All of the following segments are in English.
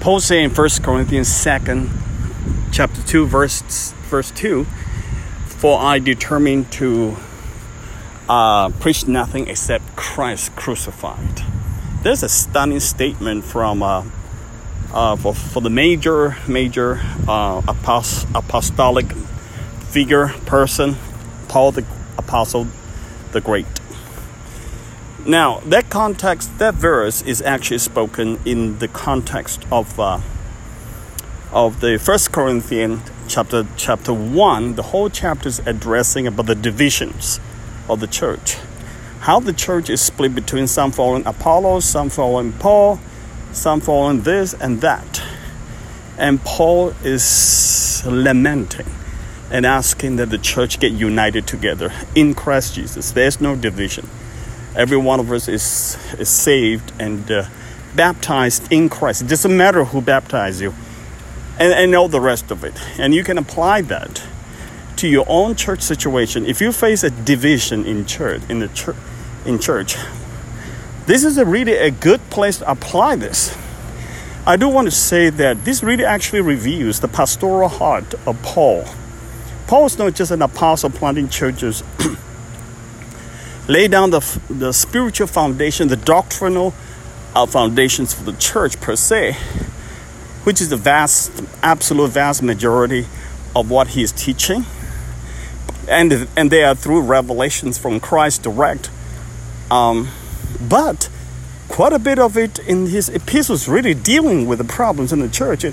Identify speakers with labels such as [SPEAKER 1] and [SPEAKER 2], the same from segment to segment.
[SPEAKER 1] Paul said in 1 Corinthians 2nd, chapter 2, verse, verse 2, For I determined to uh, preach nothing except Christ crucified. There's a stunning statement from uh, uh, for, for the major major uh, apost- apostolic figure person, Paul the Apostle the Great. Now, that context, that verse is actually spoken in the context of uh, of the First Corinthians chapter chapter one. The whole chapter is addressing about the divisions of the church, how the church is split between some following Apollos, some following Paul, some following this and that, and Paul is lamenting and asking that the church get united together in Christ Jesus. There's no division. Every one of us is, is saved and uh, baptized in Christ. It doesn't matter who baptized you, and, and all the rest of it. And you can apply that to your own church situation. If you face a division in church, in the church, in church, this is a really a good place to apply this. I do want to say that this really actually reveals the pastoral heart of Paul. Paul is not just an apostle planting churches, lay down the, the spiritual foundation, the doctrinal uh, foundations for the church per se, which is the vast, absolute vast majority of what he is teaching. And, and they are through revelations from Christ direct. Um, but quite a bit of it in his epistles really dealing with the problems in the church.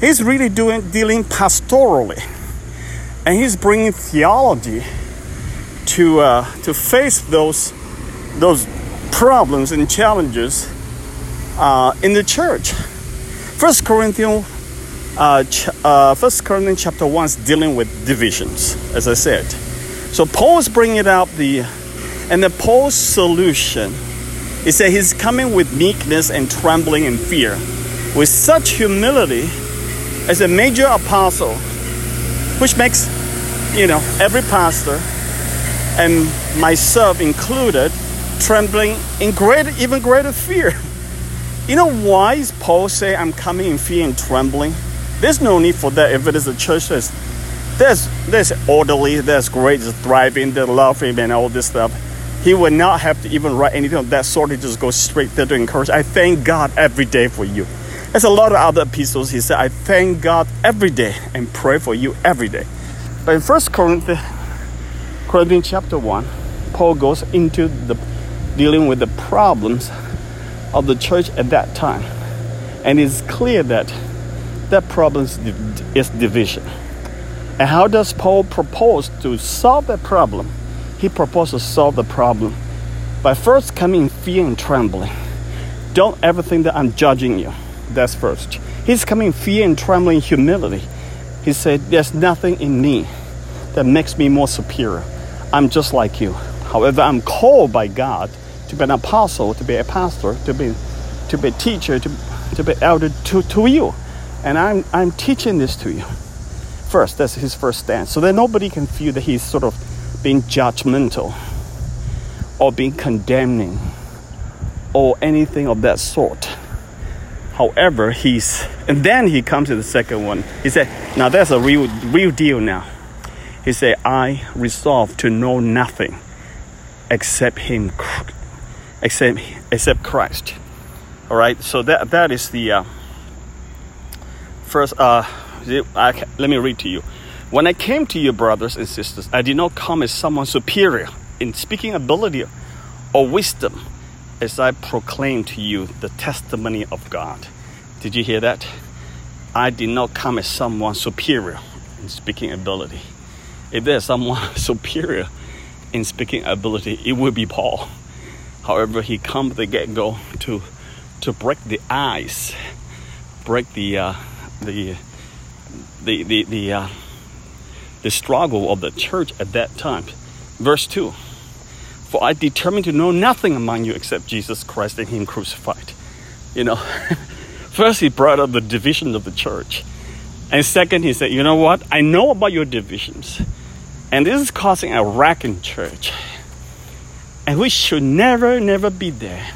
[SPEAKER 1] He's really doing dealing pastorally and he's bringing theology to uh, to face those those problems and challenges uh, in the church. First Corinthians, uh, ch- uh, First Corinthians chapter one is dealing with divisions, as I said. So Paul is bringing out the, and the Paul's solution is that he's coming with meekness and trembling and fear, with such humility as a major apostle, which makes you know, every pastor and myself included trembling in great, even greater fear. You know why is Paul say I'm coming in fear and trembling? There's no need for that if it is a church that's there's there's orderly, there's great, just thriving, they love him and all this stuff. He would not have to even write anything of that sort. He just goes straight there to encourage. I thank God every day for you. There's a lot of other epistles. He said, I thank God every day and pray for you every day. But in First Corinthians, Corinthians chapter one, Paul goes into the dealing with the problems of the church at that time, and it's clear that that problem is division. And how does Paul propose to solve that problem? He proposes to solve the problem by first coming in fear and trembling. Don't ever think that I'm judging you. That's first. He's coming in fear and trembling humility. He said, There's nothing in me that makes me more superior. I'm just like you. However, I'm called by God to be an apostle, to be a pastor, to be, to be a teacher, to, to be elder to, to you. And I'm, I'm teaching this to you. First, that's his first stance. So that nobody can feel that he's sort of being judgmental or being condemning or anything of that sort. However, he's, and then he comes to the second one. He said, now that's a real, real deal now. He said, I resolve to know nothing except Him, except, except Christ. All right, so that, that is the uh, first. Uh, I, let me read to you. When I came to you, brothers and sisters, I did not come as someone superior in speaking ability or wisdom as I proclaimed to you the testimony of God. Did you hear that? I did not come as someone superior in speaking ability if there's someone superior in speaking ability, it would be Paul. However, he comes the get go to to break the ice, break the uh, the the the the, uh, the struggle of the church at that time. Verse two. For I determined to know nothing among you except Jesus Christ and Him crucified. You know, first he brought up the division of the church. And second, he said, You know what? I know about your divisions. And this is causing a wreck in church. And we should never, never be there.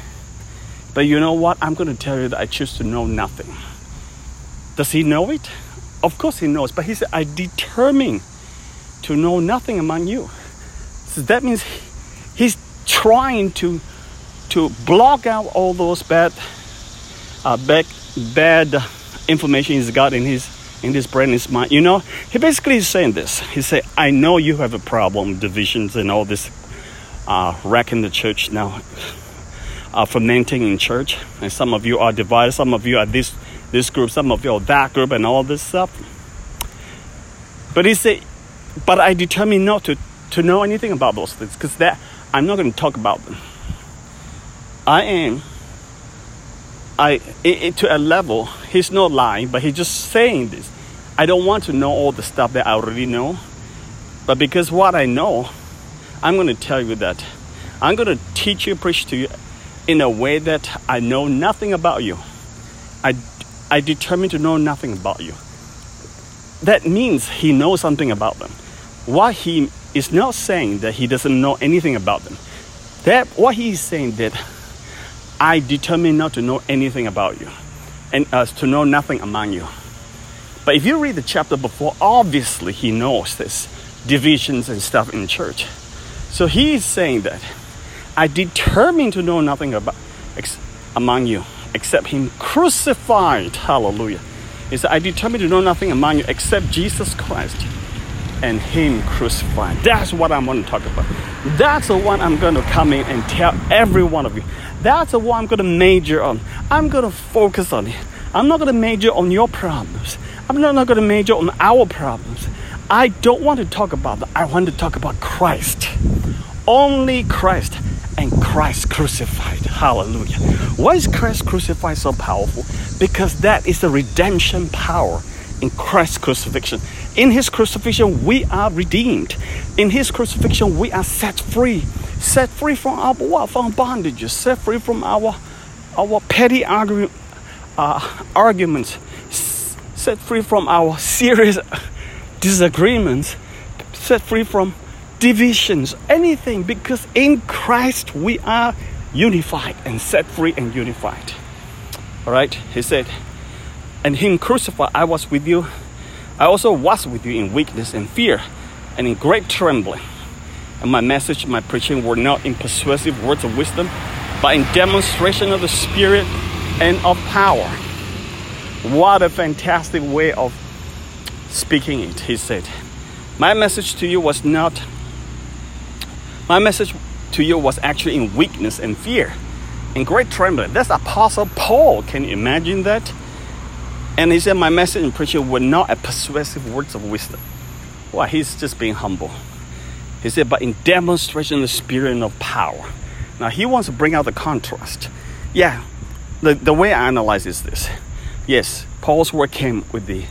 [SPEAKER 1] But you know what? I'm going to tell you that I choose to know nothing. Does he know it? Of course he knows, but he said, I determine to know nothing among you. So that means he's trying to to block out all those bad uh, bad bad information he's got in his in his brain, his mind. You know, he basically is saying this. He said, "I know you have a problem, divisions, and all this uh, wrecking the church now, uh, fermenting in church, and some of you are divided. Some of you are this this group. Some of you are that group, and all this stuff." But he said, "But I determined not to to know anything about those things because that I'm not going to talk about them. I am." I it, it, to a level he's not lying, but he's just saying this. I don't want to know all the stuff that I already know, but because what I know, I'm going to tell you that I'm going to teach you, preach to you in a way that I know nothing about you. I I determined to know nothing about you. That means he knows something about them. What he is not saying that he doesn't know anything about them. That what he's saying that I determined not to know anything about you and uh, to know nothing among you. But if you read the chapter before, obviously he knows this divisions and stuff in church. So he is saying that I determined to know nothing about ex- among you except him crucified. Hallelujah. He said, I determined to know nothing among you except Jesus Christ and him crucified. That's what I'm going to talk about. That's the one I'm going to come in and tell every one of you. That's the one I'm going to major on. I'm going to focus on it. I'm not going to major on your problems. I'm not, going to major on our problems. I don't want to talk about that. I want to talk about Christ. Only Christ and Christ crucified. Hallelujah. Why is Christ crucified so powerful? Because that is the redemption power in Christ's crucifixion. In his crucifixion, we are redeemed. In his crucifixion, we are set free set free from our what? From bondages, set free from our our petty argue, uh, arguments, set free from our serious disagreements, set free from divisions, anything, because in Christ we are unified and set free and unified. All right, he said, and him crucified, I was with you. I also was with you in weakness and fear and in great trembling. And my message, my preaching were not in persuasive words of wisdom, but in demonstration of the Spirit and of power. What a fantastic way of speaking it, he said. My message to you was not, my message to you was actually in weakness and fear, and great trembling. That's Apostle Paul. Can you imagine that? And he said, My message and preaching were not persuasive words of wisdom. Well, he's just being humble. He said, but in demonstration of the spirit of power. Now he wants to bring out the contrast. Yeah, the, the way I analyze is this. Yes, Paul's work came with the,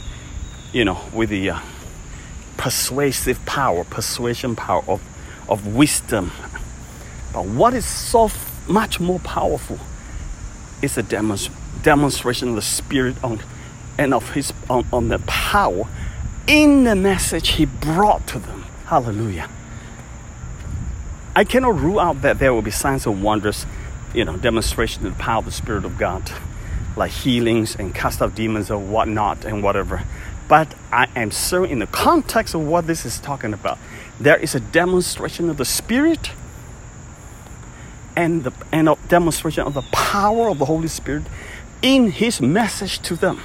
[SPEAKER 1] you know, with the uh, persuasive power, persuasion power of, of wisdom. But what is so much more powerful is a demonst- demonstration of the spirit on, and of his on, on the power in the message he brought to them. Hallelujah. I cannot rule out that there will be signs and wonders, you know, demonstration of the power of the Spirit of God, like healings and cast out demons or whatnot and whatever. But I am certain in the context of what this is talking about, there is a demonstration of the Spirit and the and a demonstration of the power of the Holy Spirit in His message to them.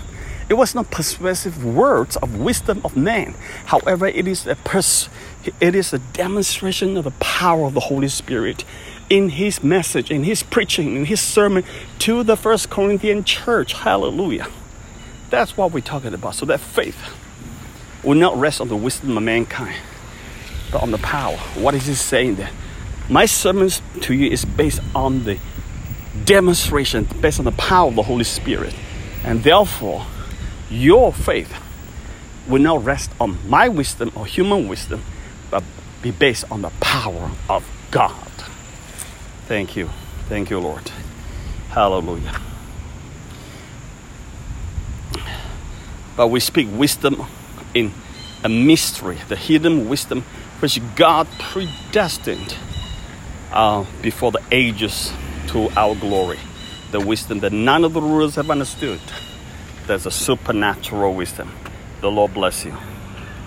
[SPEAKER 1] It was not persuasive words of wisdom of man. However, it is a pers- it is a demonstration of the power of the Holy Spirit in his message, in his preaching, in his sermon to the first Corinthian church. Hallelujah. That's what we're talking about. So that faith will not rest on the wisdom of mankind, but on the power. What is he saying there? My sermons to you is based on the demonstration, based on the power of the Holy Spirit. And therefore, your faith will not rest on my wisdom or human wisdom, but be based on the power of God. Thank you. Thank you, Lord. Hallelujah. But we speak wisdom in a mystery, the hidden wisdom which God predestined uh, before the ages to our glory. The wisdom that none of the rulers have understood there's a supernatural wisdom. The Lord bless you.